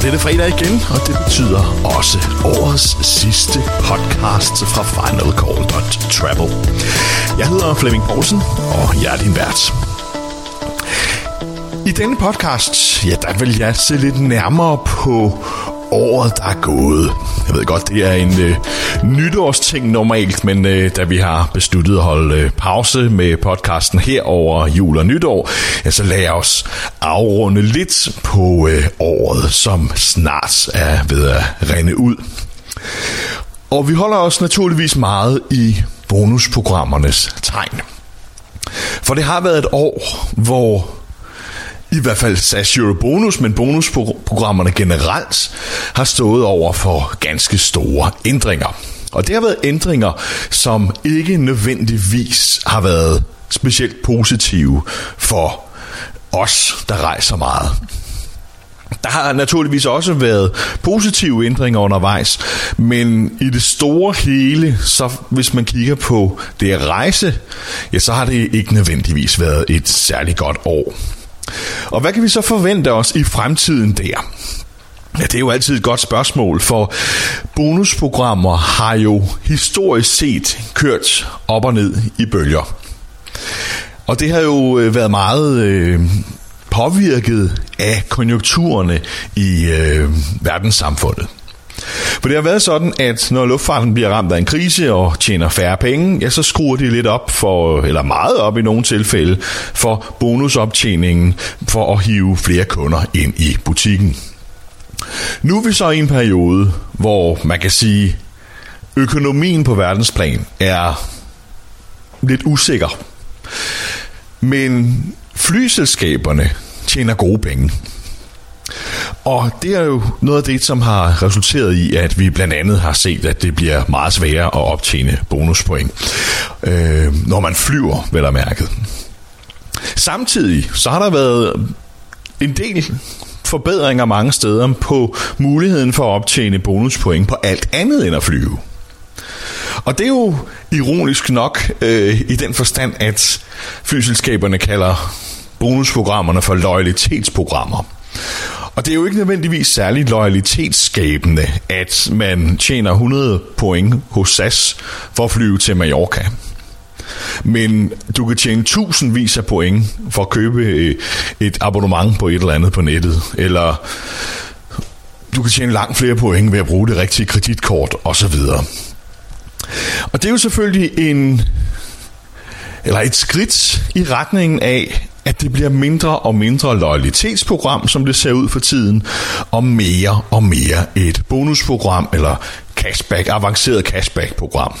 bliver det fredag igen, og det betyder også årets sidste podcast fra finalcall.travel. Jeg hedder Flemming Poulsen, og jeg er din vært. I denne podcast, ja, der vil jeg se lidt nærmere på året, der er gået. Jeg ved godt, det er en øh, nytårsting normalt, men øh, da vi har besluttet at holde øh, pause med podcasten her over jul og nytår, ja, så lad os afrunde lidt på øh, året, som snart er ved at rende ud. Og vi holder os naturligvis meget i bonusprogrammernes tegn. For det har været et år, hvor i hvert fald SAS Euro Bonus, men bonusprogrammerne generelt har stået over for ganske store ændringer. Og det har været ændringer, som ikke nødvendigvis har været specielt positive for os, der rejser meget. Der har naturligvis også været positive ændringer undervejs, men i det store hele, så hvis man kigger på det at rejse, ja, så har det ikke nødvendigvis været et særligt godt år. Og hvad kan vi så forvente os i fremtiden der? Ja, det er jo altid et godt spørgsmål, for bonusprogrammer har jo historisk set kørt op og ned i bølger. Og det har jo øh, været meget øh, påvirket af konjunkturerne i øh, verdenssamfundet. For det har været sådan, at når luftfarten bliver ramt af en krise og tjener færre penge, ja, så skruer de lidt op for, eller meget op i nogle tilfælde, for bonusoptjeningen for at hive flere kunder ind i butikken. Nu er vi så i en periode, hvor man kan sige, økonomien på verdensplan er lidt usikker. Men flyselskaberne tjener gode penge. Og det er jo noget af det, som har resulteret i, at vi blandt andet har set, at det bliver meget sværere at optjene bonuspoint, øh, når man flyver, vel at mærket. Samtidig så har der været en del forbedringer mange steder på muligheden for at optjene bonuspoint på alt andet end at flyve. Og det er jo ironisk nok øh, i den forstand, at flyselskaberne kalder bonusprogrammerne for loyalitetsprogrammer. Og det er jo ikke nødvendigvis særligt loyalitetsskabende, at man tjener 100 point hos SAS for at flyve til Mallorca. Men du kan tjene tusindvis af point for at købe øh, et abonnement på et eller andet på nettet, eller du kan tjene langt flere point ved at bruge det rigtige kreditkort osv. Og det er jo selvfølgelig en eller et skridt i retningen af, at det bliver mindre og mindre loyalitetsprogram, som det ser ud for tiden, og mere og mere et bonusprogram eller cashback, avanceret cashback-program.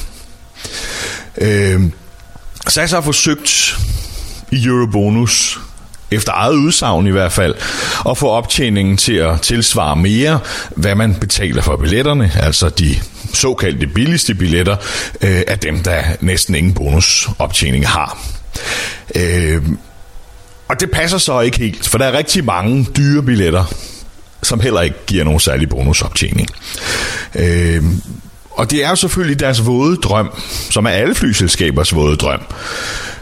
Øh, SAS har forsøgt i Eurobonus efter eget udsagn i hvert fald, at få optjeningen til at tilsvare mere, hvad man betaler for billetterne, altså de såkaldte billigste billetter øh, af dem, der næsten ingen bonusoptjening har. Øh, og det passer så ikke helt, for der er rigtig mange dyre billetter, som heller ikke giver nogen særlig bonusoptjening. Øh, og det er jo selvfølgelig deres våde drøm, som er alle flyselskabers våde drøm.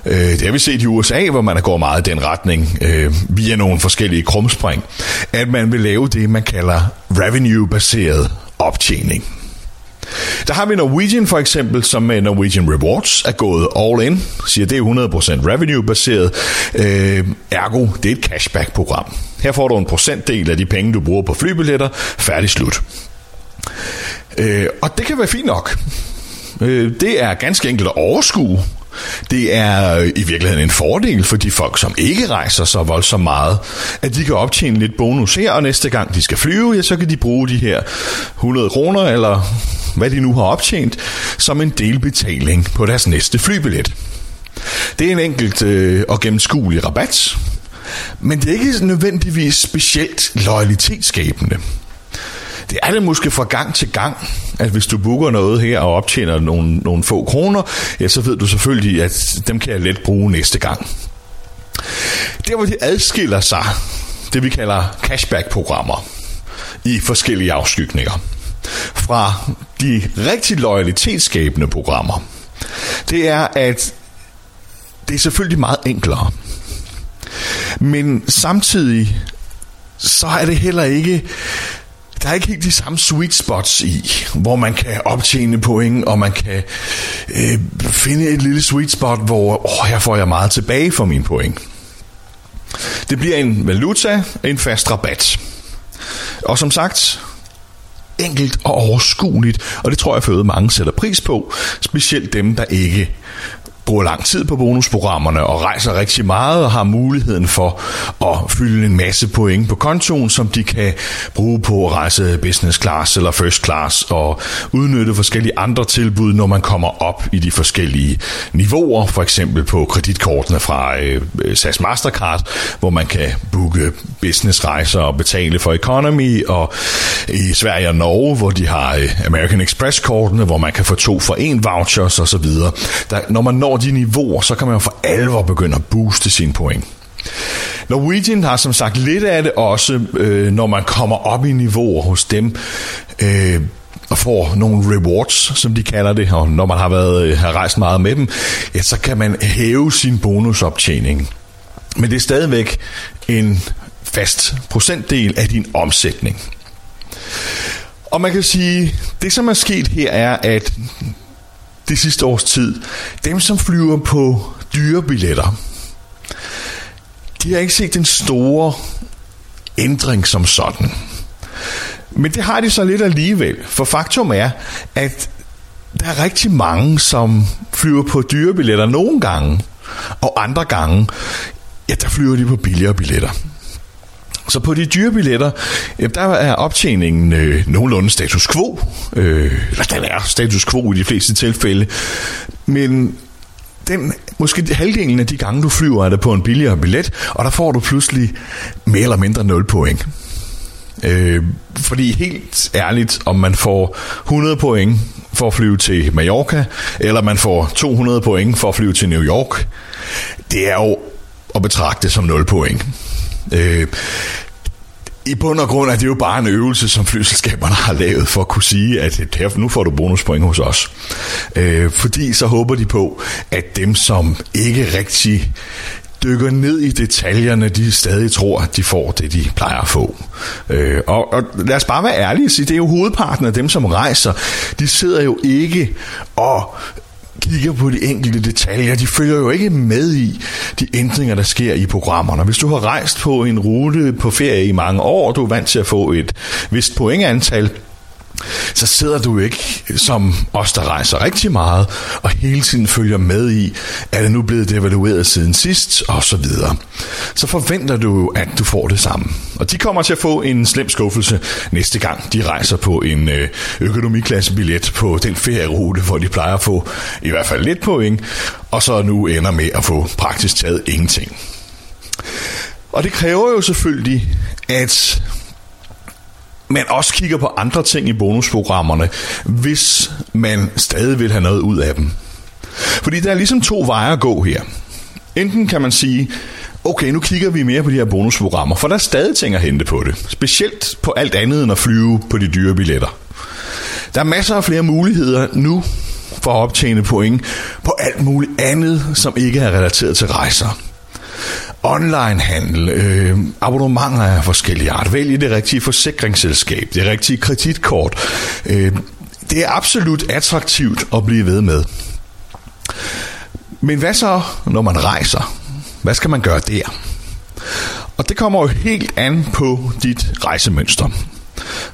Øh, det har vi set i USA, hvor man går meget i den retning, øh, via nogle forskellige krumspring, at man vil lave det, man kalder revenue-baseret optjening. Der har vi Norwegian for eksempel, som med Norwegian Rewards er gået all in, siger det er 100% revenue baseret, øh, ergo det er et cashback program. Her får du en procentdel af de penge, du bruger på flybilletter, færdig slut. Øh, og det kan være fint nok. Øh, det er ganske enkelt at overskue. Det er øh, i virkeligheden en fordel for de folk, som ikke rejser så voldsomt meget, at de kan optjene lidt bonus her, og næste gang de skal flyve, ja, så kan de bruge de her 100 kroner, eller hvad de nu har optjent, som en delbetaling på deres næste flybillet. Det er en enkelt øh, og gennemskuelig rabat, men det er ikke nødvendigvis specielt loyalitetsskabende. Det er det måske fra gang til gang, at hvis du booker noget her og optjener nogle, nogle få kroner, ja, så ved du selvfølgelig, at dem kan jeg let bruge næste gang. Der hvor de adskiller sig, det vi kalder cashback-programmer i forskellige afskygninger fra de rigtig loyalitetsskabende programmer, det er, at det er selvfølgelig meget enklere. Men samtidig, så er det heller ikke der er ikke helt de samme sweet spots i, hvor man kan optjene point, og man kan øh, finde et lille sweet spot, hvor åh, her får jeg meget tilbage for mine point. Det bliver en valuta, en fast rabat. Og som sagt, enkelt og overskueligt, og det tror jeg, at mange sætter pris på, specielt dem, der ikke bruger lang tid på bonusprogrammerne og rejser rigtig meget og har muligheden for at fylde en masse point på kontoen, som de kan bruge på at rejse business class eller first class og udnytte forskellige andre tilbud, når man kommer op i de forskellige niveauer, for eksempel på kreditkortene fra øh, øh SAS Mastercard, hvor man kan booke businessrejser og betale for economy, og i Sverige og Norge, hvor de har øh, American Express-kortene, hvor man kan få to for en vouchers osv. Der, når man når de niveauer, så kan man jo for alvor begynde at booste sine point. Norwegian har som sagt lidt af det også, øh, når man kommer op i niveauer hos dem, øh, og får nogle rewards, som de kalder det, og når man har, været, øh, har rejst meget med dem, ja, så kan man hæve sin bonusoptjening. Men det er stadigvæk en fast procentdel af din omsætning. Og man kan sige, det som er sket her er, at det sidste års tid, dem som flyver på dyre billetter, de har ikke set den store ændring som sådan. Men det har de så lidt alligevel, for faktum er, at der er rigtig mange, som flyver på dyre billetter nogle gange, og andre gange, ja, der flyver de på billigere billetter. Så på de dyre billetter, der er optjeningen øh, nogenlunde status quo. Øh, eller den er status quo i de fleste tilfælde. Men den, måske halvdelen af de gange, du flyver, er det på en billigere billet, og der får du pludselig mere eller mindre 0 point. Øh, fordi helt ærligt, om man får 100 point for at flyve til Mallorca, eller man får 200 point for at flyve til New York, det er jo at betragte som 0 point. Øh, i bund og grund er det jo bare en øvelse, som flyselskaberne har lavet for at kunne sige, at her, nu får du bonuspoint hos os. Øh, fordi så håber de på, at dem, som ikke rigtig dykker ned i detaljerne, de stadig tror, at de får det, de plejer at få. Øh, og, og lad os bare være ærlige og sige, det er jo hovedparten af dem, som rejser, de sidder jo ikke og kigger på de enkelte detaljer. De følger jo ikke med i de ændringer, der sker i programmerne. Hvis du har rejst på en rute på ferie i mange år, og du er vant til at få et vist pointantal, så sidder du ikke som os, der rejser rigtig meget, og hele tiden følger med i, er det nu blevet devalueret siden sidst, og så videre. Så forventer du at du får det samme. Og de kommer til at få en slem skuffelse næste gang, de rejser på en øh, økonomiklassebillet på den ferierute, hvor de plejer at få i hvert fald lidt point, og så nu ender med at få praktisk taget ingenting. Og det kræver jo selvfølgelig, at man også kigger på andre ting i bonusprogrammerne, hvis man stadig vil have noget ud af dem. Fordi der er ligesom to veje at gå her. Enten kan man sige, okay, nu kigger vi mere på de her bonusprogrammer, for der er stadig ting at hente på det. Specielt på alt andet end at flyve på de dyre billetter. Der er masser af flere muligheder nu for at optjene point på alt muligt andet, som ikke er relateret til rejser onlinehandel, øh, abonnementer af forskellige art, vælge det rigtige forsikringsselskab, det rigtige kreditkort. Øh, det er absolut attraktivt at blive ved med. Men hvad så, når man rejser? Hvad skal man gøre der? Og det kommer jo helt an på dit rejsemønster.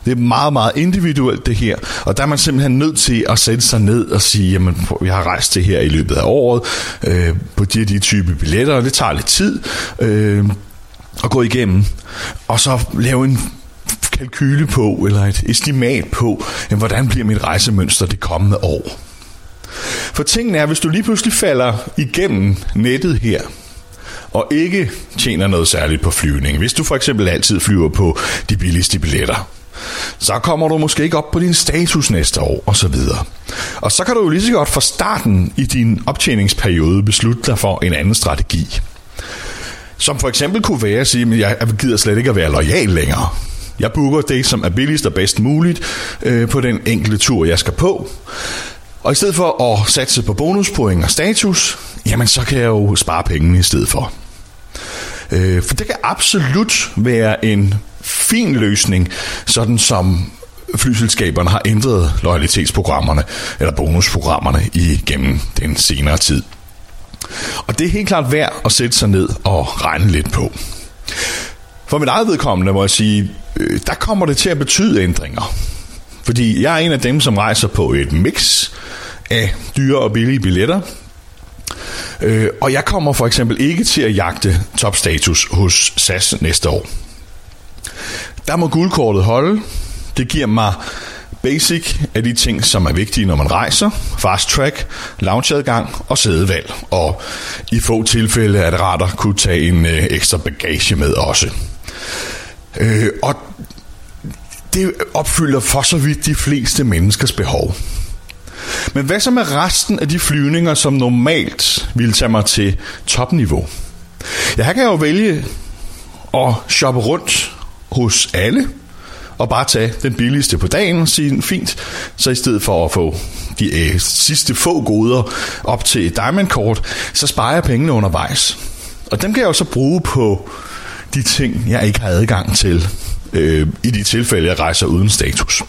Det er meget, meget individuelt det her, og der er man simpelthen nødt til at sætte sig ned og sige, jamen, vi har rejst det her i løbet af året, øh, på de her de type billetter, og det tager lidt tid øh, at gå igennem, og så lave en kalkyle på, eller et estimat på, jamen, hvordan bliver mit rejsemønster det kommende år. For tingene er, hvis du lige pludselig falder igennem nettet her, og ikke tjener noget særligt på flyvning, hvis du for eksempel altid flyver på de billigste billetter, så kommer du måske ikke op på din status næste år, og så videre. Og så kan du jo lige så godt fra starten i din optjeningsperiode beslutte dig for en anden strategi. Som for eksempel kunne være at sige, at jeg gider slet ikke at være lojal længere. Jeg booker det, som er billigst og bedst muligt øh, på den enkelte tur, jeg skal på. Og i stedet for at satse på bonuspoint og status, jamen så kan jeg jo spare pengene i stedet for. Øh, for det kan absolut være en fin løsning, sådan som flyselskaberne har ændret loyalitetsprogrammerne eller bonusprogrammerne igennem den senere tid. Og det er helt klart værd at sætte sig ned og regne lidt på. For mit eget vedkommende må jeg sige, øh, der kommer det til at betyde ændringer. Fordi jeg er en af dem, som rejser på et mix af dyre og billige billetter. Øh, og jeg kommer for eksempel ikke til at jagte topstatus hos SAS næste år. Der må guldkortet holde. Det giver mig basic af de ting, som er vigtige, når man rejser. Fast track, loungeadgang og sædevalg. Og i få tilfælde er det rart at kunne tage en øh, ekstra bagage med også. Øh, og det opfylder for så vidt de fleste menneskers behov. Men hvad så med resten af de flyvninger, som normalt ville tage mig til topniveau? Ja, her kan jeg jo vælge at shoppe rundt hos alle, og bare tage den billigste på dagen og sige, fint, så i stedet for at få de øh, sidste få goder op til diamond-kort, så sparer jeg pengene undervejs. Og dem kan jeg jo så bruge på de ting, jeg ikke har adgang til øh, i de tilfælde, jeg rejser uden status.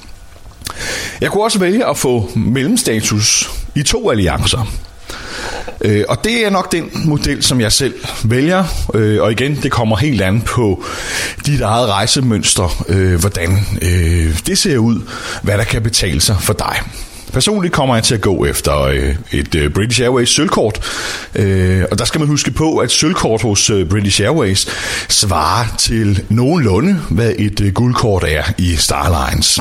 Jeg kunne også vælge at få mellemstatus i to alliancer. Øh, og det er nok den model, som jeg selv vælger. Øh, og igen, det kommer helt an på dit eget rejsemønster, øh, hvordan øh, det ser ud, hvad der kan betale sig for dig. Personligt kommer jeg til at gå efter øh, et øh, British Airways sølvkort, øh, og der skal man huske på, at sølvkort hos øh, British Airways svarer til nogenlunde, hvad et øh, guldkort er i Starlines.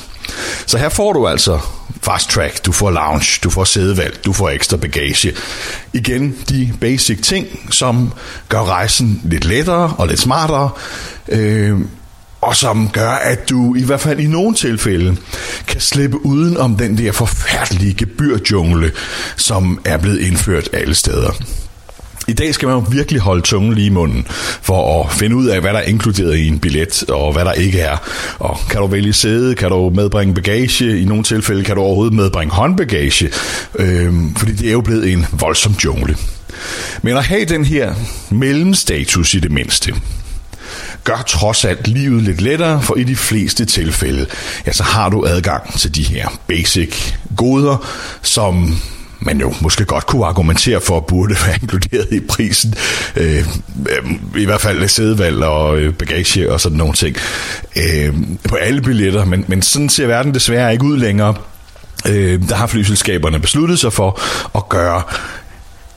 Så her får du altså fast track, du får lounge, du får sædevalg, du får ekstra bagage. Igen de basic ting, som gør rejsen lidt lettere og lidt smartere. Øh, og som gør, at du i hvert fald i nogle tilfælde kan slippe uden om den der forfærdelige gebyrjungle, som er blevet indført alle steder. I dag skal man jo virkelig holde tungen lige i munden, for at finde ud af, hvad der er inkluderet i en billet, og hvad der ikke er. Og kan du vælge sæde, kan du medbringe bagage, i nogle tilfælde kan du overhovedet medbringe håndbagage, øhm, fordi det er jo blevet en voldsom jungle. Men at have den her mellemstatus i det mindste, gør trods alt livet lidt lettere, for i de fleste tilfælde, ja, så har du adgang til de her basic goder, som man jo måske godt kunne argumentere for, at burde være inkluderet i prisen. Øh, øh I hvert fald sædevalg og øh, bagage og sådan nogle ting. Øh, på alle billetter, men, men sådan ser verden desværre ikke ud længere. Øh, der har flyselskaberne besluttet sig for at gøre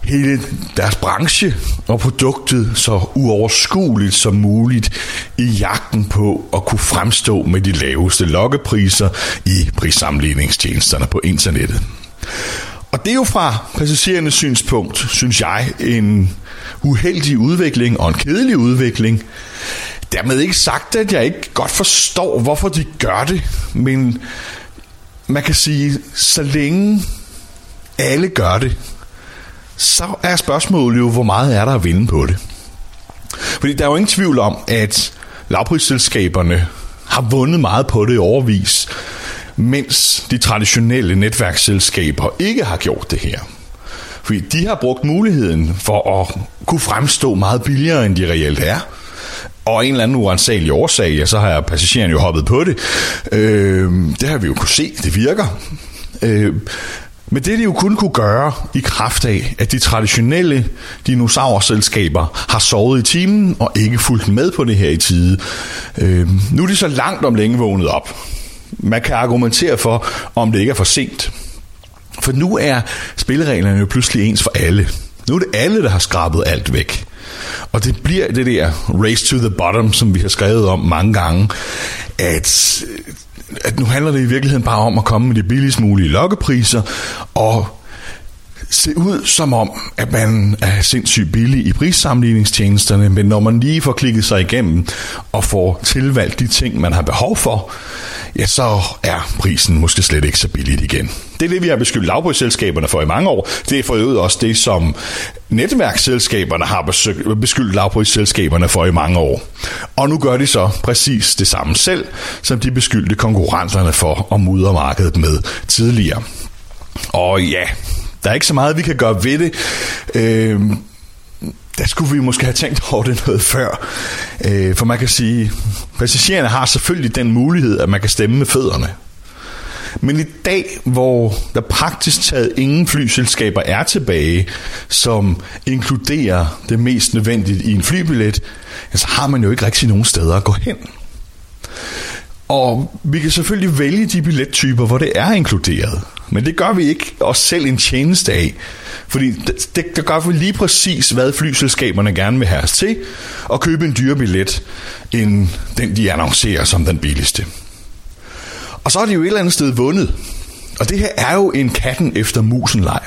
hele deres branche og produktet så uoverskueligt som muligt i jagten på at kunne fremstå med de laveste lokkepriser i prissammenligningstjenesterne på internettet. Og det er jo fra passagerernes synspunkt, synes jeg, en uheldig udvikling og en kedelig udvikling. Dermed ikke sagt, at jeg ikke godt forstår, hvorfor de gør det, men man kan sige, så længe alle gør det, så er spørgsmålet jo, hvor meget er der at vinde på det. Fordi der er jo ingen tvivl om, at lavprisselskaberne har vundet meget på det i overvis, mens de traditionelle netværksselskaber ikke har gjort det her. Fordi de har brugt muligheden for at kunne fremstå meget billigere, end de reelt er. Og en eller anden uansagelig årsag, ja, så har passageren jo hoppet på det. Øh, det har vi jo kunne se, det virker. Øh, men det de jo kun kunne gøre i kraft af, at de traditionelle dinosaurselskaber har sovet i timen og ikke fulgt med på det her i tide. Øh, nu er de så langt om længe vågnet op. Man kan argumentere for, om det ikke er for sent. For nu er spillereglerne jo pludselig ens for alle. Nu er det alle, der har skrabet alt væk. Og det bliver det der race to the bottom, som vi har skrevet om mange gange, at, at nu handler det i virkeligheden bare om at komme med de billigst mulige lokkepriser, og se ud som om, at man er sindssygt billig i prissammenligningstjenesterne, men når man lige får klikket sig igennem og får tilvalgt de ting, man har behov for, ja, så er prisen måske slet ikke så billigt igen. Det er det, vi har beskyldt lavprisselskaberne for i mange år. Det er for øvrigt også det, som netværksselskaberne har beskyldt lavprisselskaberne for i mange år. Og nu gør de så præcis det samme selv, som de beskyldte konkurrenterne for at mudre markedet med tidligere. Og ja, der er ikke så meget, vi kan gøre ved det. Øh, der skulle vi måske have tænkt over det noget før. Øh, for man kan sige, passagererne har selvfølgelig den mulighed, at man kan stemme med fødderne. Men i dag, hvor der praktisk taget ingen flyselskaber er tilbage, som inkluderer det mest nødvendige i en flybillet, så har man jo ikke rigtig nogen steder at gå hen. Og vi kan selvfølgelig vælge de billettyper, hvor det er inkluderet. Men det gør vi ikke os selv en tjeneste af. Fordi det, det, det gør vi lige præcis, hvad flyselskaberne gerne vil have os til, og købe en dyre billet, end den de annoncerer som den billigste. Og så har de jo et eller andet sted vundet. Og det her er jo en katten efter musen leg.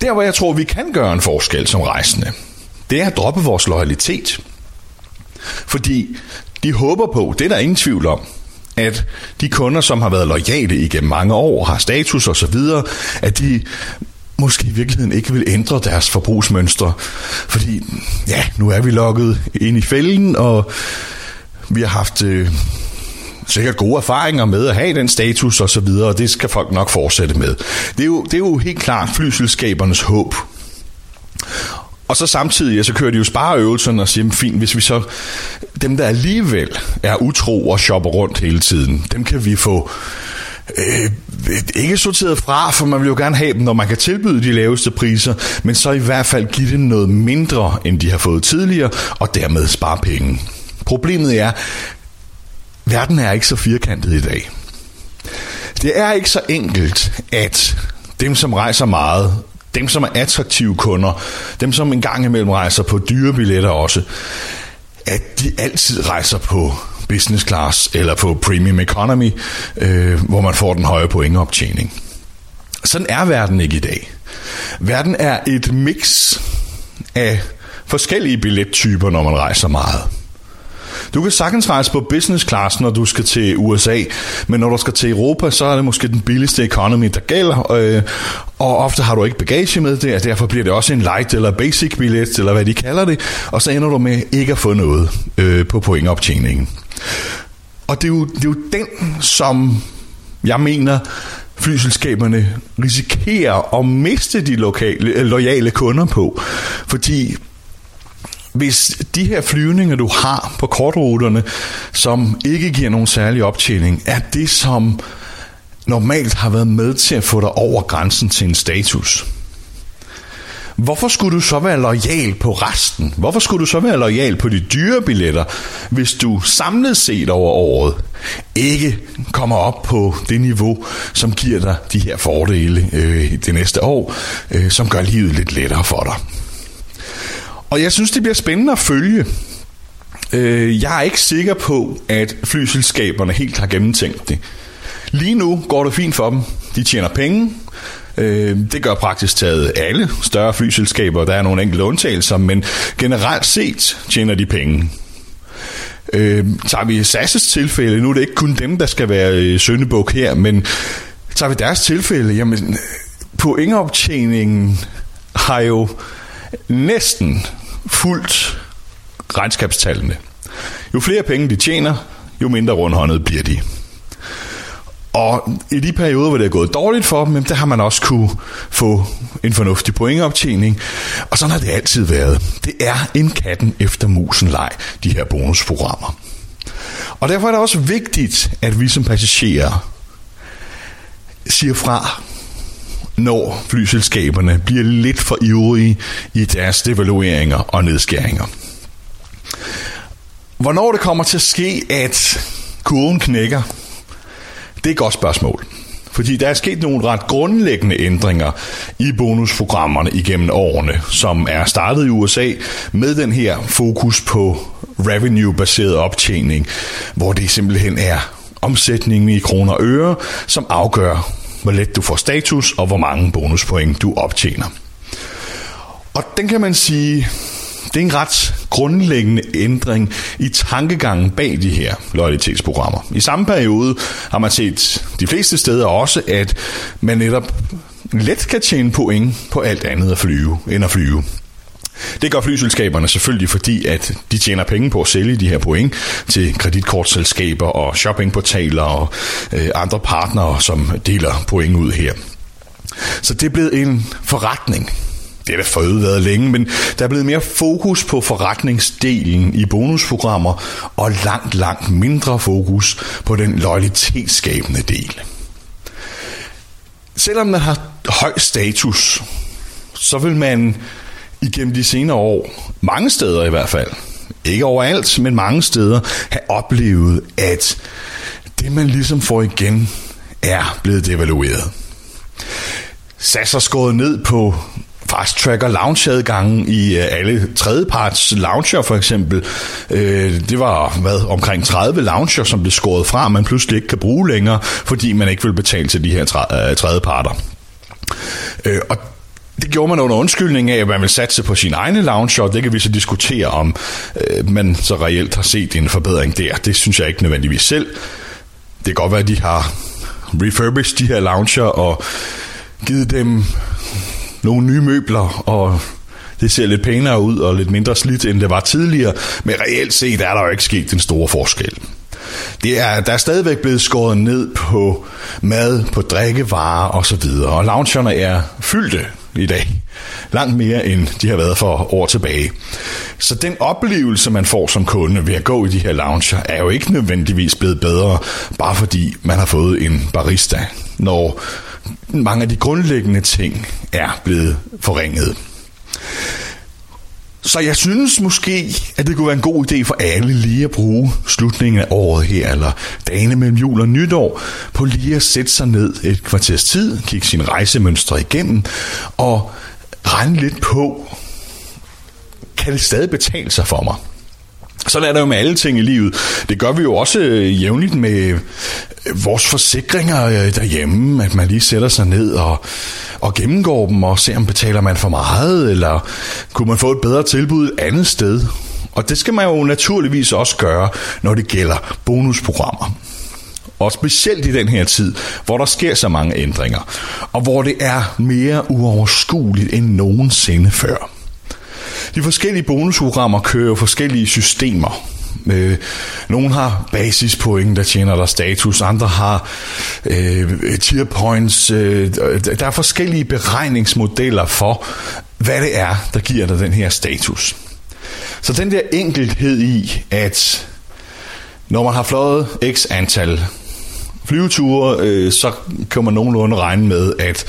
Der hvor jeg tror, vi kan gøre en forskel som rejsende, det er at droppe vores loyalitet. Fordi de håber på, det er der ingen tvivl om, at de kunder, som har været lojale igennem mange år, har status og så videre, at de måske i virkeligheden ikke vil ændre deres forbrugsmønstre. Fordi, ja, nu er vi lukket ind i fælden, og vi har haft øh, sikkert gode erfaringer med at have den status og så videre, og det skal folk nok fortsætte med. Det er jo, det er jo helt klart flyselskabernes håb. Og så samtidig, ja, så kører de jo spareøvelsen og siger, fint, hvis vi så, dem der alligevel er utro og shopper rundt hele tiden, dem kan vi få øh, ikke sorteret fra, for man vil jo gerne have dem, når man kan tilbyde de laveste priser, men så i hvert fald give dem noget mindre, end de har fået tidligere, og dermed spare penge. Problemet er, verden er ikke så firkantet i dag. Det er ikke så enkelt, at dem, som rejser meget, dem, som er attraktive kunder, dem, som en gang imellem rejser på dyre billetter også, at de altid rejser på business class eller på premium economy, øh, hvor man får den høje pointoptjening. Sådan er verden ikke i dag. Verden er et mix af forskellige billettyper, når man rejser meget. Du kan sagtens rejse på business class, når du skal til USA, men når du skal til Europa, så er det måske den billigste economy, der gælder, øh, og ofte har du ikke bagage med det, og derfor bliver det også en light eller basic billet, eller hvad de kalder det, og så ender du med ikke at få noget øh, på pointoptjeningen. Og det er, jo, det er jo den, som jeg mener, flyselskaberne risikerer at miste de lokale, lojale kunder på, fordi hvis de her flyvninger, du har på kortruterne, som ikke giver nogen særlig optjening, er det, som normalt har været med til at få dig over grænsen til en status. Hvorfor skulle du så være lojal på resten? Hvorfor skulle du så være lojal på de dyre billetter, hvis du samlet set over året ikke kommer op på det niveau, som giver dig de her fordele øh, det næste år, øh, som gør livet lidt lettere for dig? Og jeg synes, det bliver spændende at følge. Øh, jeg er ikke sikker på, at flyselskaberne helt har gennemtænkt det. Lige nu går det fint for dem. De tjener penge. Øh, det gør praktisk taget alle større flyselskaber. Der er nogle enkelte undtagelser, men generelt set tjener de penge. Øh, tager vi SAS' tilfælde, nu er det ikke kun dem, der skal være øh, søndebuk her, men tager vi deres tilfælde, jamen øh, pointoptjeningen har jo næsten fuldt regnskabstallene. Jo flere penge de tjener, jo mindre rundhåndet bliver de. Og i de perioder, hvor det er gået dårligt for dem, der har man også kunne få en fornuftig pointoptjening. Og sådan har det altid været. Det er en katten efter musen leg, de her bonusprogrammer. Og derfor er det også vigtigt, at vi som passagerer siger fra, når flyselskaberne bliver lidt for ivrige i deres devalueringer og nedskæringer. Hvornår det kommer til at ske, at kurven knækker, det er et godt spørgsmål. Fordi der er sket nogle ret grundlæggende ændringer i bonusprogrammerne igennem årene, som er startet i USA med den her fokus på revenue-baseret optjening, hvor det simpelthen er omsætningen i kroner og øre, som afgør, hvor let du får status og hvor mange bonuspoint du optjener. Og den kan man sige, det er en ret grundlæggende ændring i tankegangen bag de her loyalitetsprogrammer. I samme periode har man set de fleste steder også, at man netop let kan tjene point på alt andet at flyve, end at flyve. Det gør flyselskaberne selvfølgelig, fordi at de tjener penge på at sælge de her point til kreditkortselskaber og shoppingportaler og øh, andre partnere, som deler point ud her. Så det er blevet en forretning. Det er da forøget været længe, men der er blevet mere fokus på forretningsdelen i bonusprogrammer, og langt, langt mindre fokus på den loyalitetsskabende del. Selvom man har høj status, så vil man igennem de senere år, mange steder i hvert fald, ikke overalt, men mange steder, have oplevet, at det man ligesom får igen, er blevet devalueret. SAS har skåret ned på fast tracker lounge adgangen i øh, alle tredjeparts lounger for eksempel. Øh, det var hvad, omkring 30 lounger, som blev skåret fra, man pludselig ikke kan bruge længere, fordi man ikke vil betale til de her øh, tredjeparter. Øh, og det gjorde man under undskyldning af, at man vil satse på sin egne lounge, og det kan vi så diskutere om, øh, man så reelt har set en forbedring der. Det synes jeg ikke nødvendigvis selv. Det kan godt være, at de har refurbished de her lounger og givet dem nogle nye møbler, og det ser lidt pænere ud og lidt mindre slidt, end det var tidligere, men reelt set er der jo ikke sket den store forskel. Det er, der er stadigvæk blevet skåret ned på mad, på drikkevarer osv., og loungerne er fyldte i dag. Langt mere end de har været for år tilbage. Så den oplevelse, man får som kunde ved at gå i de her lounger, er jo ikke nødvendigvis blevet bedre, bare fordi man har fået en barista, når mange af de grundlæggende ting er blevet forringet. Så jeg synes måske, at det kunne være en god idé for alle lige at bruge slutningen af året her, eller dagene mellem jul og nytår, på lige at sætte sig ned et kvarters tid, kigge sin rejsemønstre igennem, og regne lidt på, kan det stadig betale sig for mig? Sådan er der jo med alle ting i livet. Det gør vi jo også øh, jævnligt med vores forsikringer øh, derhjemme, at man lige sætter sig ned og, og gennemgår dem og ser, om betaler man for meget, eller kunne man få et bedre tilbud et andet sted. Og det skal man jo naturligvis også gøre, når det gælder bonusprogrammer. Og specielt i den her tid, hvor der sker så mange ændringer, og hvor det er mere uoverskueligt end nogensinde før. De forskellige bonusprogrammer kører jo forskellige systemer. Øh, nogle har basispoint, der tjener der status, andre har øh, tier points. Øh, der er forskellige beregningsmodeller for, hvad det er, der giver dig den her status. Så den der enkelhed i, at når man har fløjet x antal flyveture, øh, så kan man nogenlunde regne med, at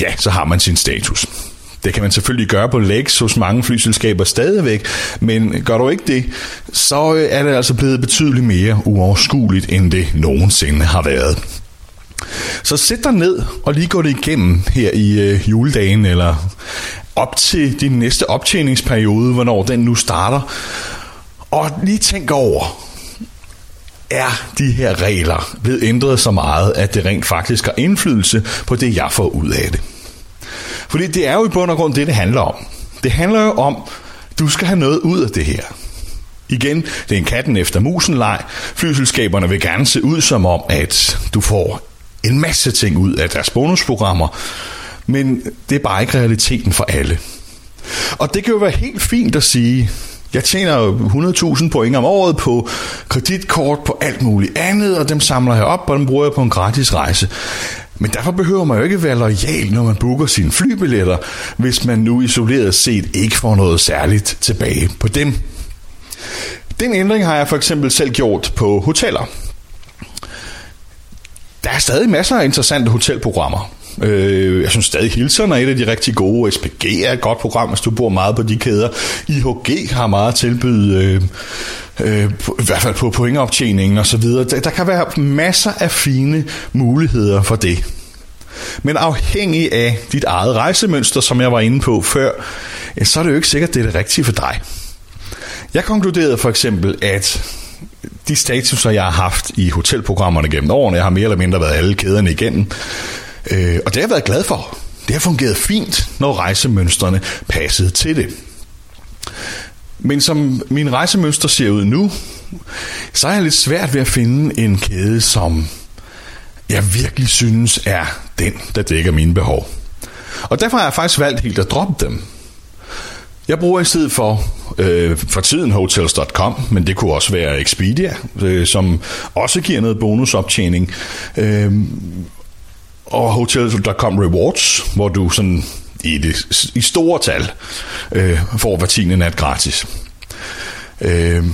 ja, så har man sin status. Det kan man selvfølgelig gøre på legs hos mange flyselskaber stadigvæk, men gør du ikke det, så øh, er det altså blevet betydeligt mere uoverskueligt, end det nogensinde har været. Så sæt dig ned og lige gå det igennem her i øh, juledagen, eller op til din næste optjeningsperiode, hvornår den nu starter. Og lige tænk over, er de her regler blevet ændret så meget, at det rent faktisk har indflydelse på det, jeg får ud af det. Fordi det er jo i bund og grund det, det handler om. Det handler jo om, du skal have noget ud af det her. Igen, det er en katten efter musen leg. Flyselskaberne vil gerne se ud som om, at du får en masse ting ud af deres bonusprogrammer, men det er bare ikke realiteten for alle. Og det kan jo være helt fint at sige, jeg tjener jo 100.000 point om året på kreditkort, på alt muligt andet, og dem samler jeg op, og dem bruger jeg på en gratis rejse. Men derfor behøver man jo ikke være lojal, når man booker sine flybilletter, hvis man nu isoleret set ikke får noget særligt tilbage på dem. Den ændring har jeg for eksempel selv gjort på hoteller. Der er stadig masser af interessante hotelprogrammer. Øh, jeg synes stadig Hilton er et af de rigtig gode. SPG er et godt program, hvis du bor meget på de kæder. IHG har meget at tilbyde, øh, øh, i hvert fald på pointoptjeningen og så videre. Der, der kan være masser af fine muligheder for det. Men afhængig af dit eget rejsemønster, som jeg var inde på før, øh, så er det jo ikke sikkert, det er det rigtige for dig. Jeg konkluderede for eksempel, at de statuser, jeg har haft i hotelprogrammerne gennem årene, jeg har mere eller mindre været alle kæderne igennem, Øh, og det har jeg været glad for. Det har fungeret fint, når rejsemønstrene passede til det. Men som min rejsemønster ser ud nu, så er jeg lidt svært ved at finde en kæde, som jeg virkelig synes er den, der dækker mine behov. Og derfor har jeg faktisk valgt helt at droppe dem. Jeg bruger i stedet for øh, for tiden hotels.com, men det kunne også være Expedia, øh, som også giver noget bonusoptjening. Øh, og hotels.com Rewards, hvor du sådan i, det, i store tal øh, får hver tiende nat gratis. Øh,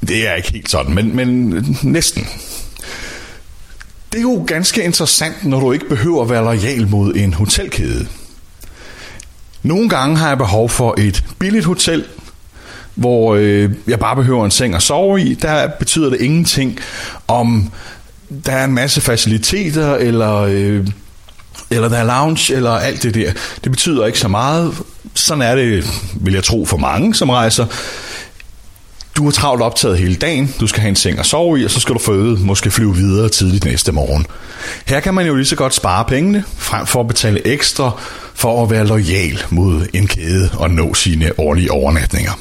det er ikke helt sådan, men, men næsten. Det er jo ganske interessant, når du ikke behøver at være lojal mod en hotelkæde. Nogle gange har jeg behov for et billigt hotel, hvor øh, jeg bare behøver en seng at sove i. Der betyder det ingenting, om der er en masse faciliteter, eller, øh, eller der er lounge, eller alt det der. Det betyder ikke så meget. Sådan er det, vil jeg tro, for mange, som rejser. Du er travlt optaget hele dagen, du skal have en seng at sove i, og så skal du føde, måske flyve videre tidligt næste morgen. Her kan man jo lige så godt spare pengene, frem for at betale ekstra for at være lojal mod en kæde og nå sine årlige overnatninger.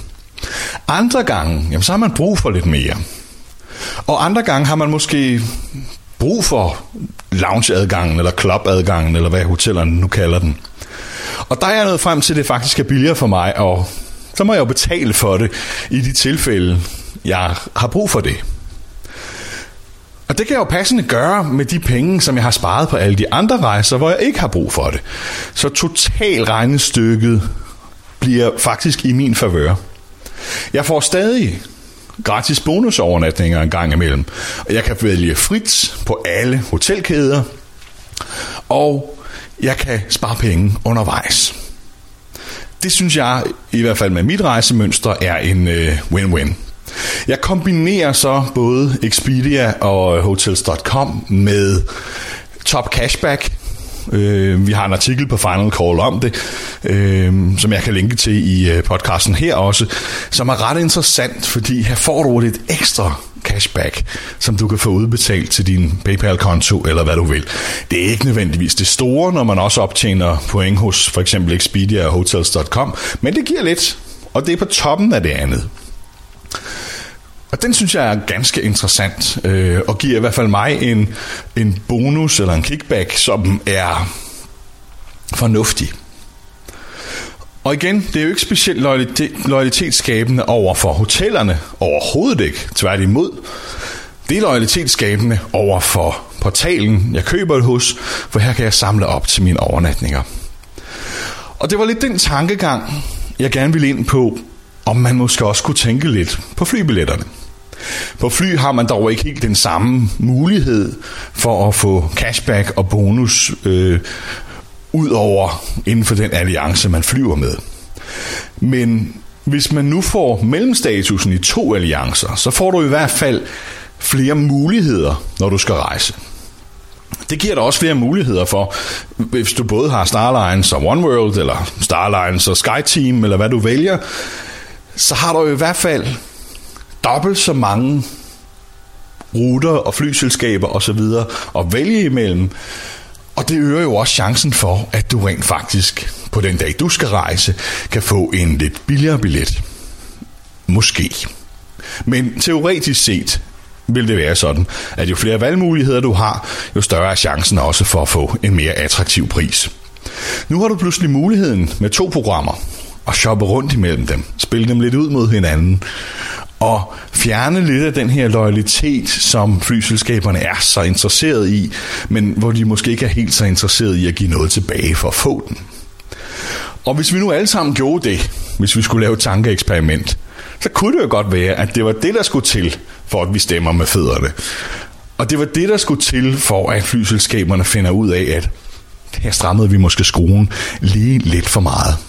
Andre gange, jamen, så har man brug for lidt mere. Og andre gange har man måske brug for loungeadgangen, eller clubadgangen, eller hvad hotellerne nu kalder den. Og der er jeg nået frem til, at det faktisk er billigere for mig, og så må jeg jo betale for det i de tilfælde, jeg har brug for det. Og det kan jeg jo passende gøre med de penge, som jeg har sparet på alle de andre rejser, hvor jeg ikke har brug for det. Så total regnestykket bliver faktisk i min favør. Jeg får stadig gratis bonusovernatninger en gang imellem, og jeg kan vælge frit på alle hotelkæder, og jeg kan spare penge undervejs. Det synes jeg, i hvert fald med mit rejsemønster, er en øh, win-win. Jeg kombinerer så både Expedia og Hotels.com med Top Cashback. Øh, vi har en artikel på Final Call om det, øh, som jeg kan linke til i øh, podcasten her også, som er ret interessant, fordi her får du et ekstra cashback, som du kan få udbetalt til din PayPal-konto, eller hvad du vil. Det er ikke nødvendigvis det store, når man også optjener point hos for eksempel Expedia og Hotels.com, men det giver lidt, og det er på toppen af det andet. Og den synes jeg er ganske interessant, øh, og giver i hvert fald mig en, en bonus eller en kickback, som er fornuftig. Og igen, det er jo ikke specielt loyalitetsskabende over for hotellerne, overhovedet ikke, tværtimod. Det er loyalitetsskabende over for portalen, jeg køber det hos, for her kan jeg samle op til mine overnatninger. Og det var lidt den tankegang, jeg gerne ville ind på, om man måske også kunne tænke lidt på flybilletterne. På fly har man dog ikke helt den samme mulighed for at få cashback og bonus øh, ud over inden for den alliance, man flyver med. Men hvis man nu får mellemstatusen i to alliancer, så får du i hvert fald flere muligheder, når du skal rejse. Det giver dig også flere muligheder for, hvis du både har Starlines og OneWorld, eller Starlines og SkyTeam, eller hvad du vælger, så har du i hvert fald dobbelt så mange ruter og flyselskaber osv. at vælge imellem. Og det øger jo også chancen for, at du rent faktisk på den dag, du skal rejse, kan få en lidt billigere billet. Måske. Men teoretisk set vil det være sådan, at jo flere valgmuligheder du har, jo større er chancen også for at få en mere attraktiv pris. Nu har du pludselig muligheden med to programmer at shoppe rundt imellem dem, spille dem lidt ud mod hinanden, og fjerne lidt af den her loyalitet, som flyselskaberne er så interesseret i, men hvor de måske ikke er helt så interesseret i at give noget tilbage for at få den. Og hvis vi nu alle sammen gjorde det, hvis vi skulle lave et tankeeksperiment, så kunne det jo godt være, at det var det, der skulle til, for at vi stemmer med fødderne. Og det var det, der skulle til, for at flyselskaberne finder ud af, at her strammede vi måske skruen lige lidt for meget.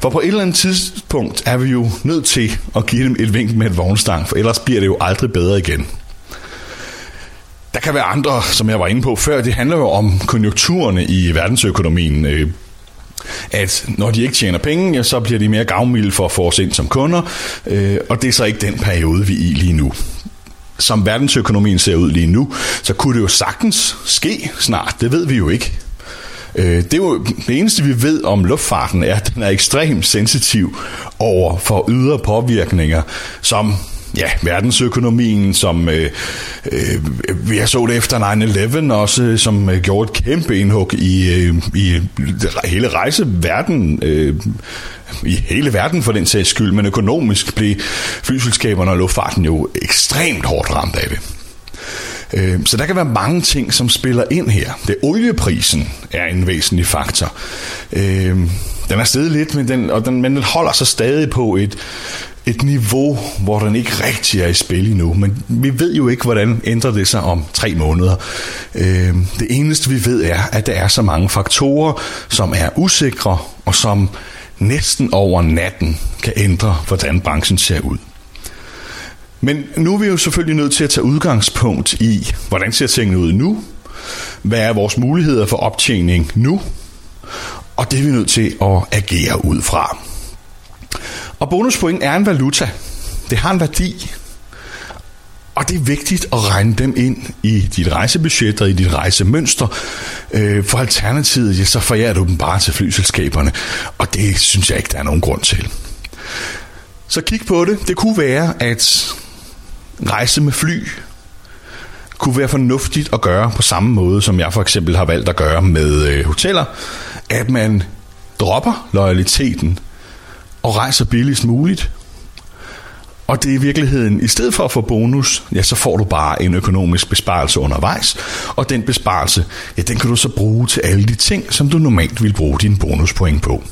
For på et eller andet tidspunkt er vi jo nødt til at give dem et vink med et vognstang, for ellers bliver det jo aldrig bedre igen. Der kan være andre, som jeg var inde på før, det handler jo om konjunkturerne i verdensøkonomien. Øh, at når de ikke tjener penge, ja, så bliver de mere gavmilde for at få os ind som kunder, øh, og det er så ikke den periode, vi er i lige nu. Som verdensøkonomien ser ud lige nu, så kunne det jo sagtens ske snart, det ved vi jo ikke. Øh, det er jo det eneste, vi ved om luftfarten, er, at den er ekstremt sensitiv over for ydre påvirkninger, som ja, verdensøkonomien, som øh, øh, vi har så det efter 9-11 også, som øh, gjorde et kæmpe indhug i, øh, i hele rejseverdenen, øh, i hele verden for den sags skyld, men økonomisk blev flyselskaberne og luftfarten jo ekstremt hårdt ramt af det. Øh, Så der kan være mange ting, som spiller ind her. Det olieprisen er en væsentlig faktor. Øhm, den er steget lidt, men den, og den, men den holder sig stadig på et, et niveau, hvor den ikke rigtig er i spil endnu. Men vi ved jo ikke, hvordan ændrer det sig om tre måneder. Øh, Det eneste vi ved er, at der er så mange faktorer, som er usikre, og som næsten over natten kan ændre, hvordan branchen ser ud. Men nu er vi jo selvfølgelig nødt til at tage udgangspunkt i, hvordan ser tingene ud nu? Hvad er vores muligheder for optjening nu? Og det er vi nødt til at agere ud fra. Og bonuspoint er en valuta. Det har en værdi. Og det er vigtigt at regne dem ind i dit rejsebudget og i dit rejsemønster. Øh, For alternativet, ja, så forærer du dem bare til flyselskaberne. Og det synes jeg ikke, der er nogen grund til. Så kig på det. Det kunne være, at rejse med fly kunne være fornuftigt at gøre på samme måde, som jeg for eksempel har valgt at gøre med øh, hoteller. At man dropper loyaliteten og rejser billigst muligt. Og det er i virkeligheden, i stedet for at få bonus, ja, så får du bare en økonomisk besparelse undervejs. Og den besparelse, ja, den kan du så bruge til alle de ting, som du normalt vil bruge dine bonuspoint på.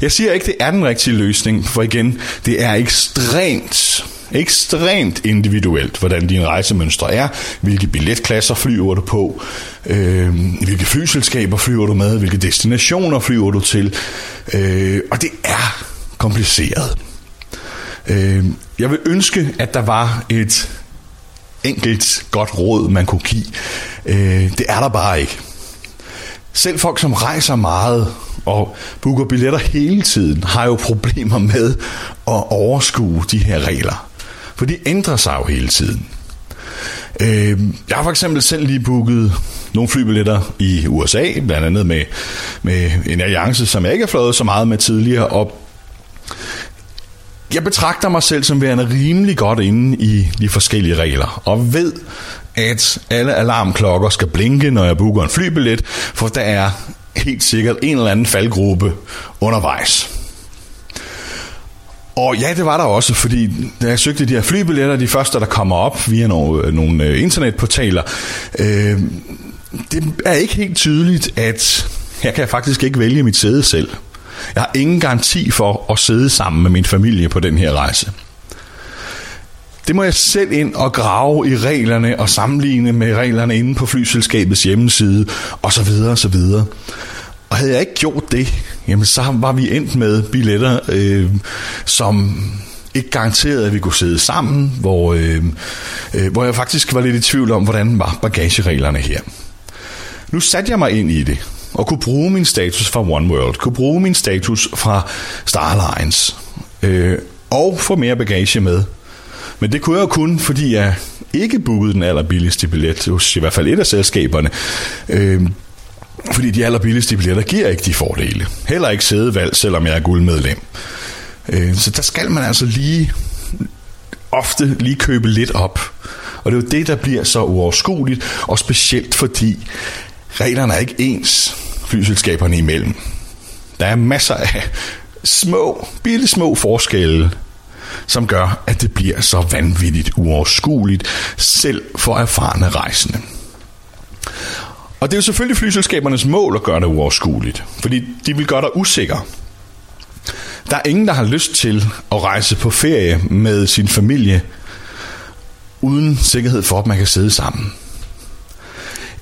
Jeg siger ikke, det er den rigtige løsning, for igen, det er ekstremt ekstremt individuelt, hvordan dine rejsemønstre er, hvilke billetklasser flyver du på, øh, hvilke flyselskaber flyver du med, hvilke destinationer flyver du til, øh, og det er kompliceret. Øh, jeg vil ønske, at der var et enkelt godt råd, man kunne give. Øh, det er der bare ikke. Selv folk, som rejser meget og booker billetter hele tiden, har jo problemer med at overskue de her regler. For de ændrer sig jo hele tiden. Øh, jeg har for eksempel selv lige booket nogle flybilletter i USA, blandt andet med, med en alliance, som jeg ikke har fløjet så meget med tidligere, og jeg betragter mig selv som værende rimelig godt inde i de forskellige regler, og ved, at alle alarmklokker skal blinke, når jeg booker en flybillet, for der er helt sikkert en eller anden faldgruppe undervejs. Og ja, det var der også, fordi da jeg søgte de her flybilletter, de første, der kommer op via nogle, øh, nogle øh, internetportaler, øh, det er ikke helt tydeligt, at jeg kan faktisk ikke vælge mit sæde selv. Jeg har ingen garanti for at sidde sammen med min familie på den her rejse. Det må jeg selv ind og grave i reglerne og sammenligne med reglerne inde på flyselskabets hjemmeside osv. osv. Og havde jeg ikke gjort det, jamen så var vi endt med billetter, øh, som ikke garanterede, at vi kunne sidde sammen, hvor, øh, øh, hvor jeg faktisk var lidt i tvivl om, hvordan var bagagereglerne her. Nu satte jeg mig ind i det, og kunne bruge min status fra One World, kunne bruge min status fra Star Alliance, øh, og få mere bagage med. Men det kunne jeg jo kun, fordi jeg ikke bookede den allerbilligste billet hos i hvert fald et af selskaberne. Øh, fordi de allerbilligste billetter giver ikke de fordele. Heller ikke sædevalg, selvom jeg er guldmedlem. Øh, så der skal man altså lige ofte lige købe lidt op. Og det er jo det, der bliver så uoverskueligt, og specielt fordi reglerne er ikke ens flyselskaberne imellem. Der er masser af små, bitte små forskelle, som gør, at det bliver så vanvittigt uoverskueligt, selv for erfarne rejsende. Og det er jo selvfølgelig flyselskabernes mål at gøre det uoverskueligt, fordi de vil gøre dig usikker. Der er ingen, der har lyst til at rejse på ferie med sin familie, uden sikkerhed for, at man kan sidde sammen.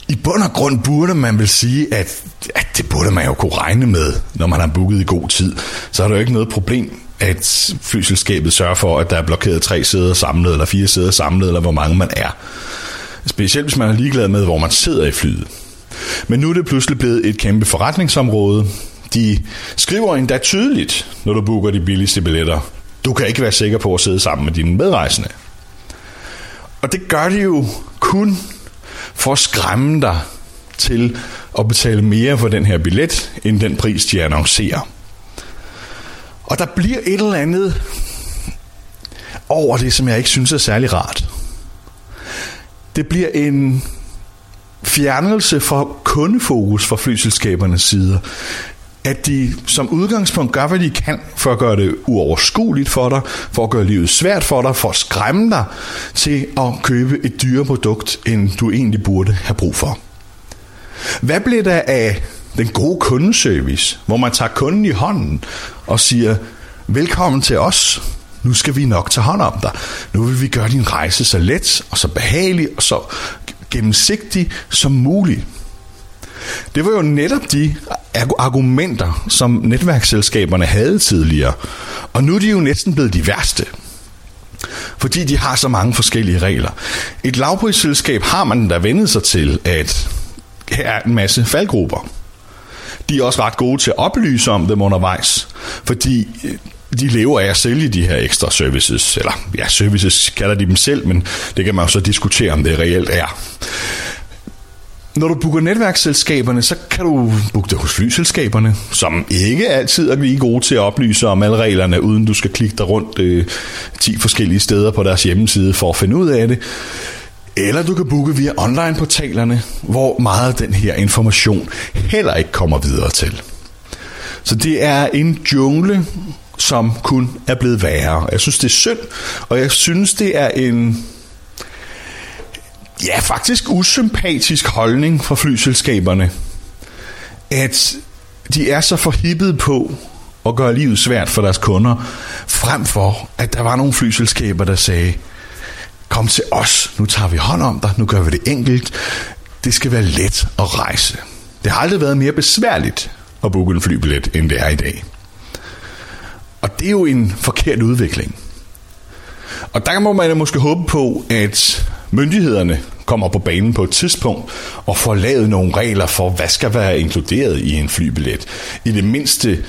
I bund og grund burde man vil sige, at, at det burde man jo kunne regne med, når man har booket i god tid. Så er der jo ikke noget problem, at flyselskabet sørger for, at der er blokeret tre sæder samlet, eller fire sæder samlet, eller hvor mange man er. Specielt hvis man er ligeglad med, hvor man sidder i flyet. Men nu er det pludselig blevet et kæmpe forretningsområde. De skriver endda tydeligt, når du booker de billigste billetter. Du kan ikke være sikker på at sidde sammen med dine medrejsende. Og det gør de jo kun for at skræmme dig til at betale mere for den her billet, end den pris, de annoncerer. Og der bliver et eller andet over det, som jeg ikke synes er særlig rart. Det bliver en fjernelse fra kundefokus fra flyselskabernes side At de som udgangspunkt gør, hvad de kan for at gøre det uoverskueligt for dig, for at gøre livet svært for dig, for at skræmme dig til at købe et dyre produkt, end du egentlig burde have brug for. Hvad bliver der af den gode kundeservice, hvor man tager kunden i hånden og siger, velkommen til os, nu skal vi nok tage hånd om dig. Nu vil vi gøre din rejse så let og så behagelig og så gennemsigtig som muligt. Det var jo netop de argumenter, som netværksselskaberne havde tidligere. Og nu er de jo næsten blevet de værste. Fordi de har så mange forskellige regler. Et lavprisselskab har man da vendet sig til, at her er en masse faldgrupper. De er også ret gode til at oplyse om dem undervejs, fordi de lever af at sælge de her ekstra services, eller ja, services kalder de dem selv, men det kan man jo så diskutere, om det reelt er. Når du booker netværksselskaberne, så kan du booke det hos flyselskaberne, som ikke altid er lige gode til at oplyse om alle reglerne, uden du skal klikke dig rundt øh, 10 forskellige steder på deres hjemmeside for at finde ud af det. Eller du kan booke via online-portalerne, hvor meget af den her information heller ikke kommer videre til. Så det er en jungle, som kun er blevet værre. Jeg synes, det er synd, og jeg synes, det er en ja, faktisk usympatisk holdning fra flyselskaberne, at de er så forhippet på at gøre livet svært for deres kunder, frem for at der var nogle flyselskaber, der sagde, kom til os, nu tager vi hånd om dig, nu gør vi det enkelt, det skal være let at rejse. Det har aldrig været mere besværligt at booke en flybillet, end det er i dag. Og det er jo en forkert udvikling. Og der må man måske håbe på, at myndighederne kommer på banen på et tidspunkt og får lavet nogle regler for, hvad skal være inkluderet i en flybillet. I det mindste,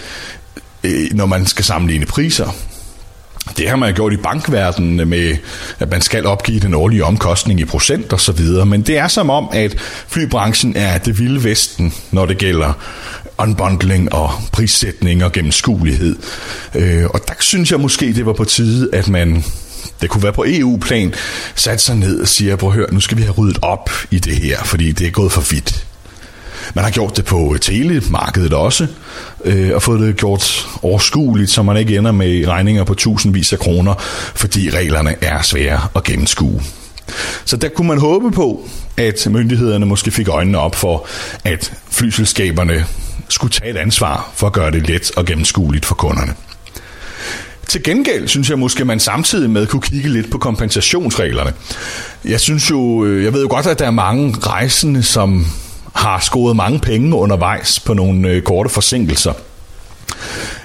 øh, når man skal sammenligne priser. Det har man gjort i bankverdenen med, at man skal opgive den årlige omkostning i procent og så videre. Men det er som om, at flybranchen er det vilde vesten, når det gælder unbundling og prissætning og gennemskuelighed. Øh, og der synes jeg måske, det var på tide, at man det kunne være på EU-plan, satte sig ned og siger, prøv at høre, nu skal vi have ryddet op i det her, fordi det er gået for vidt. Man har gjort det på telemarkedet også, øh, og fået det gjort overskueligt, så man ikke ender med regninger på tusindvis af kroner, fordi reglerne er svære at gennemskue. Så der kunne man håbe på, at myndighederne måske fik øjnene op for, at flyselskaberne skulle tage et ansvar for at gøre det let og gennemskueligt for kunderne. Til gengæld synes jeg måske, at man samtidig med kunne kigge lidt på kompensationsreglerne. Jeg synes jo, øh, jeg ved jo godt, at der er mange rejsende, som har scoret mange penge undervejs på nogle øh, korte forsinkelser.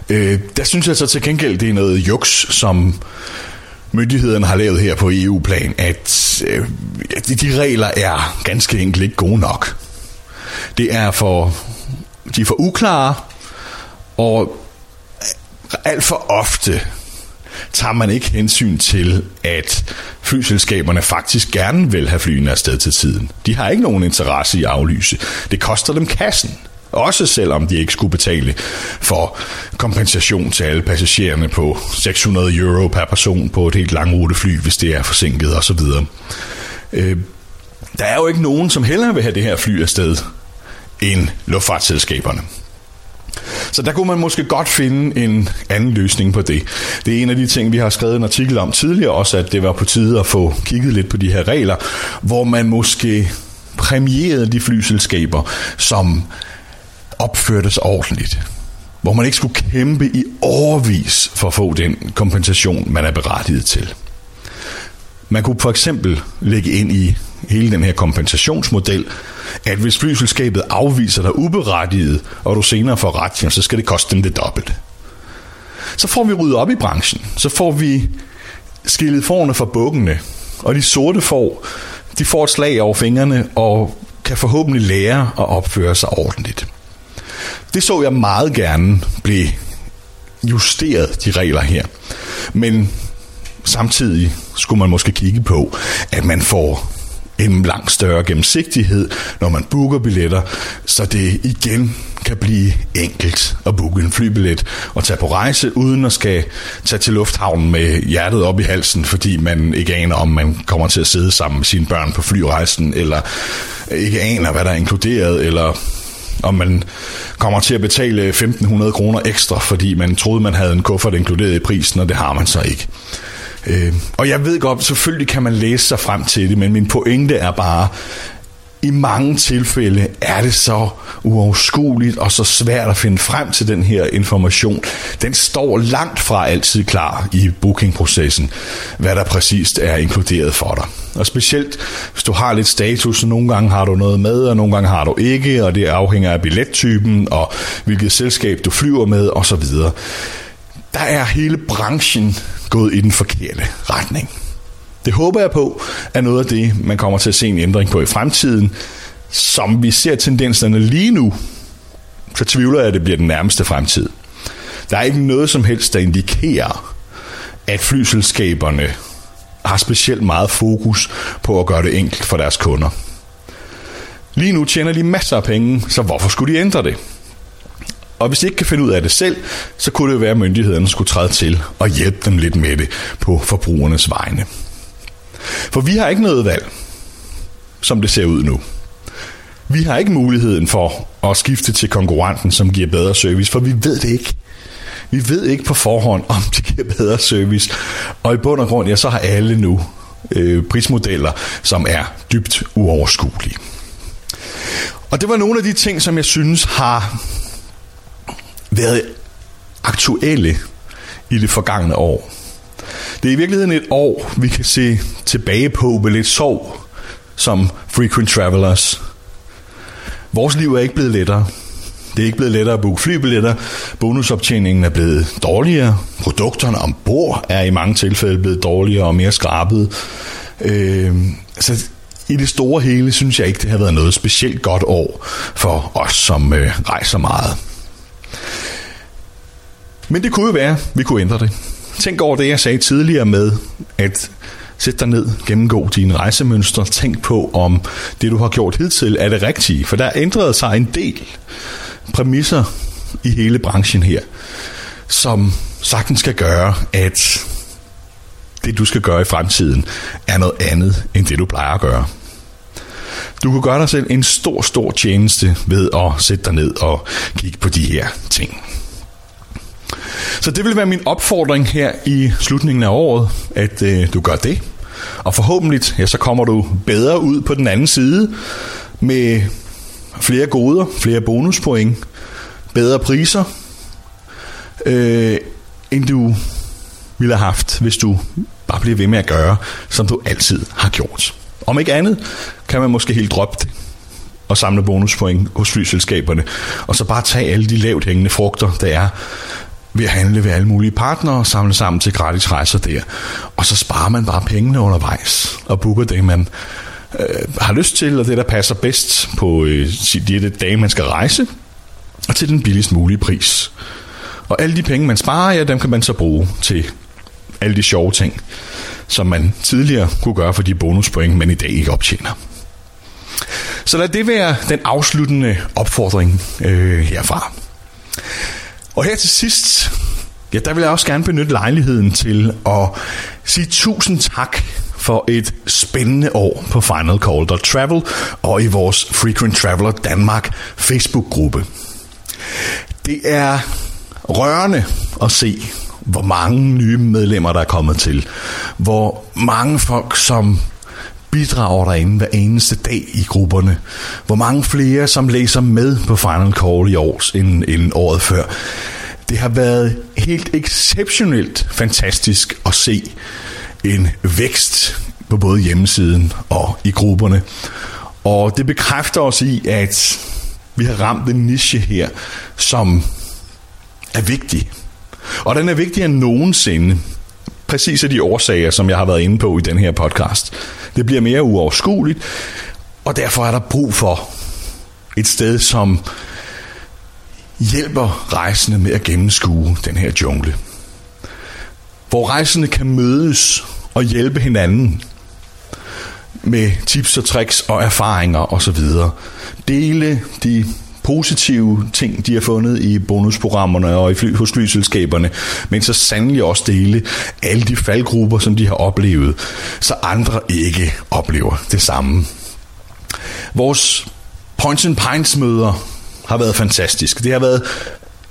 Øh, der synes jeg så til gengæld, det er noget juks, som myndighederne har lavet her på EU-plan, at øh, de regler er ganske enkelt ikke gode nok. Det er for, de er for uklare, og alt for ofte tager man ikke hensyn til, at flyselskaberne faktisk gerne vil have flyene afsted til tiden. De har ikke nogen interesse i at aflyse. Det koster dem kassen. Også selvom de ikke skulle betale for kompensation til alle passagererne på 600 euro per person på et helt langrutefly, hvis det er forsinket osv. Øh, der er jo ikke nogen, som hellere vil have det her fly afsted end luftfartsselskaberne. Så der kunne man måske godt finde en anden løsning på det. Det er en af de ting, vi har skrevet en artikel om tidligere også, at det var på tide at få kigget lidt på de her regler, hvor man måske præmierede de flyselskaber, som opførtes sig ordentligt. Hvor man ikke skulle kæmpe i overvis for at få den kompensation, man er berettiget til. Man kunne for eksempel lægge ind i hele den her kompensationsmodel, at hvis flyselskabet afviser dig uberettiget, og du senere får ret, så skal det koste dem det dobbelt. Så får vi ryddet op i branchen. Så får vi skillet forne fra bukkene, og de sorte får, de får et slag over fingrene, og kan forhåbentlig lære at opføre sig ordentligt. Det så jeg meget gerne blive justeret, de regler her. Men samtidig skulle man måske kigge på, at man får en langt større gennemsigtighed, når man booker billetter, så det igen kan blive enkelt at booke en flybillet og tage på rejse, uden at skal tage til lufthavnen med hjertet op i halsen, fordi man ikke aner, om man kommer til at sidde sammen med sine børn på flyrejsen, eller ikke aner, hvad der er inkluderet, eller om man kommer til at betale 1500 kroner ekstra, fordi man troede, man havde en kuffert inkluderet i prisen, og det har man så ikke. Øh, og jeg ved godt, selvfølgelig kan man læse sig frem til det, men min pointe er bare, i mange tilfælde er det så uoverskueligt og så svært at finde frem til den her information. Den står langt fra altid klar i bookingprocessen, hvad der præcist er inkluderet for dig. Og specielt hvis du har lidt status, så nogle gange har du noget med, og nogle gange har du ikke, og det afhænger af billettypen og hvilket selskab du flyver med osv. Der er hele branchen gået i den forkerte retning. Det håber jeg på er noget af det, man kommer til at se en ændring på i fremtiden. Som vi ser tendenserne lige nu, så tvivler jeg, at det bliver den nærmeste fremtid. Der er ikke noget som helst, der indikerer, at flyselskaberne har specielt meget fokus på at gøre det enkelt for deres kunder. Lige nu tjener de masser af penge, så hvorfor skulle de ændre det? Og hvis de ikke kan finde ud af det selv, så kunne det jo være, at myndighederne skulle træde til og hjælpe dem lidt med det på forbrugernes vegne. For vi har ikke noget valg, som det ser ud nu. Vi har ikke muligheden for at skifte til konkurrenten, som giver bedre service, for vi ved det ikke. Vi ved ikke på forhånd, om det giver bedre service. Og i bund og grund, ja, så har alle nu øh, prismodeller, som er dybt uoverskuelige. Og det var nogle af de ting, som jeg synes har været aktuelle i det forgangne år. Det er i virkeligheden et år, vi kan se tilbage på med lidt sorg som frequent travelers. Vores liv er ikke blevet lettere. Det er ikke blevet lettere at booke flybilletter. Bonusoptjeningen er blevet dårligere. Produkterne ombord er i mange tilfælde blevet dårligere og mere skrabet. Øh, så i det store hele synes jeg ikke, det har været noget specielt godt år for os, som øh, rejser meget. Men det kunne jo være, at vi kunne ændre det. Tænk over det, jeg sagde tidligere med, at sæt dig ned, gennemgå dine rejsemønstre, tænk på, om det, du har gjort hidtil, er det rigtige. For der er ændret sig en del præmisser i hele branchen her, som sagtens skal gøre, at det, du skal gøre i fremtiden, er noget andet, end det, du plejer at gøre. Du kan gøre dig selv en stor, stor tjeneste ved at sætte dig ned og kigge på de her ting. Så det vil være min opfordring her i slutningen af året, at øh, du gør det. Og forhåbentlig, ja, så kommer du bedre ud på den anden side med flere goder, flere bonuspoint, bedre priser, øh, end du ville have haft, hvis du bare bliver ved med at gøre, som du altid har gjort. Om ikke andet, kan man måske helt droppe det og samle bonuspoint hos flyselskaberne, og så bare tage alle de lavt hængende frugter, der er ved at handle ved alle mulige partnere og samle sammen til gratis rejser der. Og så sparer man bare pengene undervejs og booker det, man øh, har lyst til, og det, der passer bedst på øh, de dage, man skal rejse, og til den billigst mulige pris. Og alle de penge, man sparer, ja, dem kan man så bruge til alle de sjove ting, som man tidligere kunne gøre for de bonuspoint, men i dag ikke optjener. Så lad det være den afsluttende opfordring øh, herfra. Og her til sidst, ja, der vil jeg også gerne benytte lejligheden til at sige tusind tak for et spændende år på Final Call Travel og i vores Frequent Traveler Danmark Facebook-gruppe. Det er rørende at se, hvor mange nye medlemmer, der er kommet til. Hvor mange folk, som bidrager derinde hver eneste dag i grupperne. Hvor mange flere, som læser med på Final Call i år end, end året før. Det har været helt exceptionelt fantastisk at se en vækst på både hjemmesiden og i grupperne. Og det bekræfter os i, at vi har ramt en niche her, som er vigtig. Og den er vigtigere end nogensinde. Præcis af de årsager, som jeg har været inde på i den her podcast. Det bliver mere uoverskueligt, og derfor er der brug for et sted, som hjælper rejsende med at gennemskue den her jungle. Hvor rejsende kan mødes og hjælpe hinanden. med tips og tricks og erfaringer osv. Dele de positive ting, de har fundet i bonusprogrammerne og i fly, hos flyselskaberne, men så sandelig også dele alle de faldgrupper, som de har oplevet, så andre ikke oplever det samme. Vores Points and Pines møder har været fantastisk. Det har været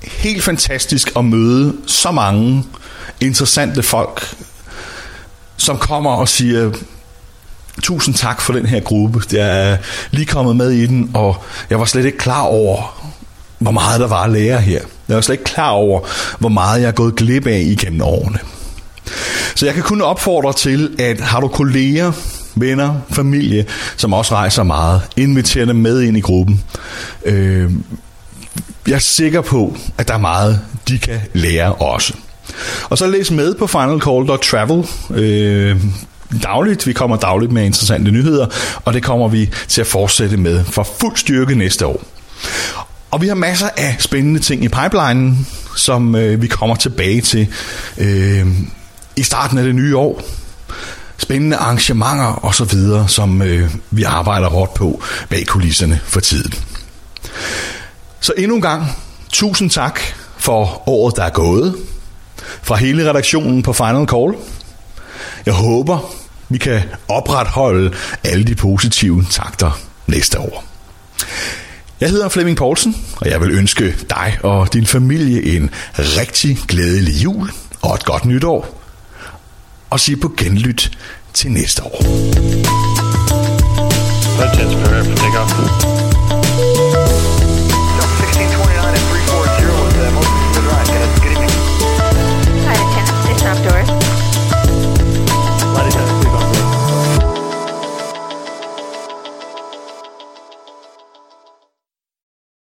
helt fantastisk at møde så mange interessante folk, som kommer og siger, tusind tak for den her gruppe. Jeg er lige kommet med i den, og jeg var slet ikke klar over, hvor meget der var at lære her. Jeg var slet ikke klar over, hvor meget jeg er gået glip af igennem årene. Så jeg kan kun opfordre til, at har du kolleger, venner, familie, som også rejser meget, inviter dem med ind i gruppen. Øh, jeg er sikker på, at der er meget, de kan lære også. Og så læs med på finalcall.travel. Øh, dagligt. Vi kommer dagligt med interessante nyheder, og det kommer vi til at fortsætte med for fuld styrke næste år. Og vi har masser af spændende ting i pipelinen, som øh, vi kommer tilbage til øh, i starten af det nye år. Spændende arrangementer og så videre, som øh, vi arbejder hårdt på bag kulisserne for tiden. Så endnu en gang, tusind tak for året, der er gået. Fra hele redaktionen på Final Call. Jeg håber, vi kan opretholde alle de positive takter næste år. Jeg hedder Flemming Poulsen, og jeg vil ønske dig og din familie en rigtig glædelig jul og et godt nytår. Og sige på genlyt til næste år. Flight 10's for.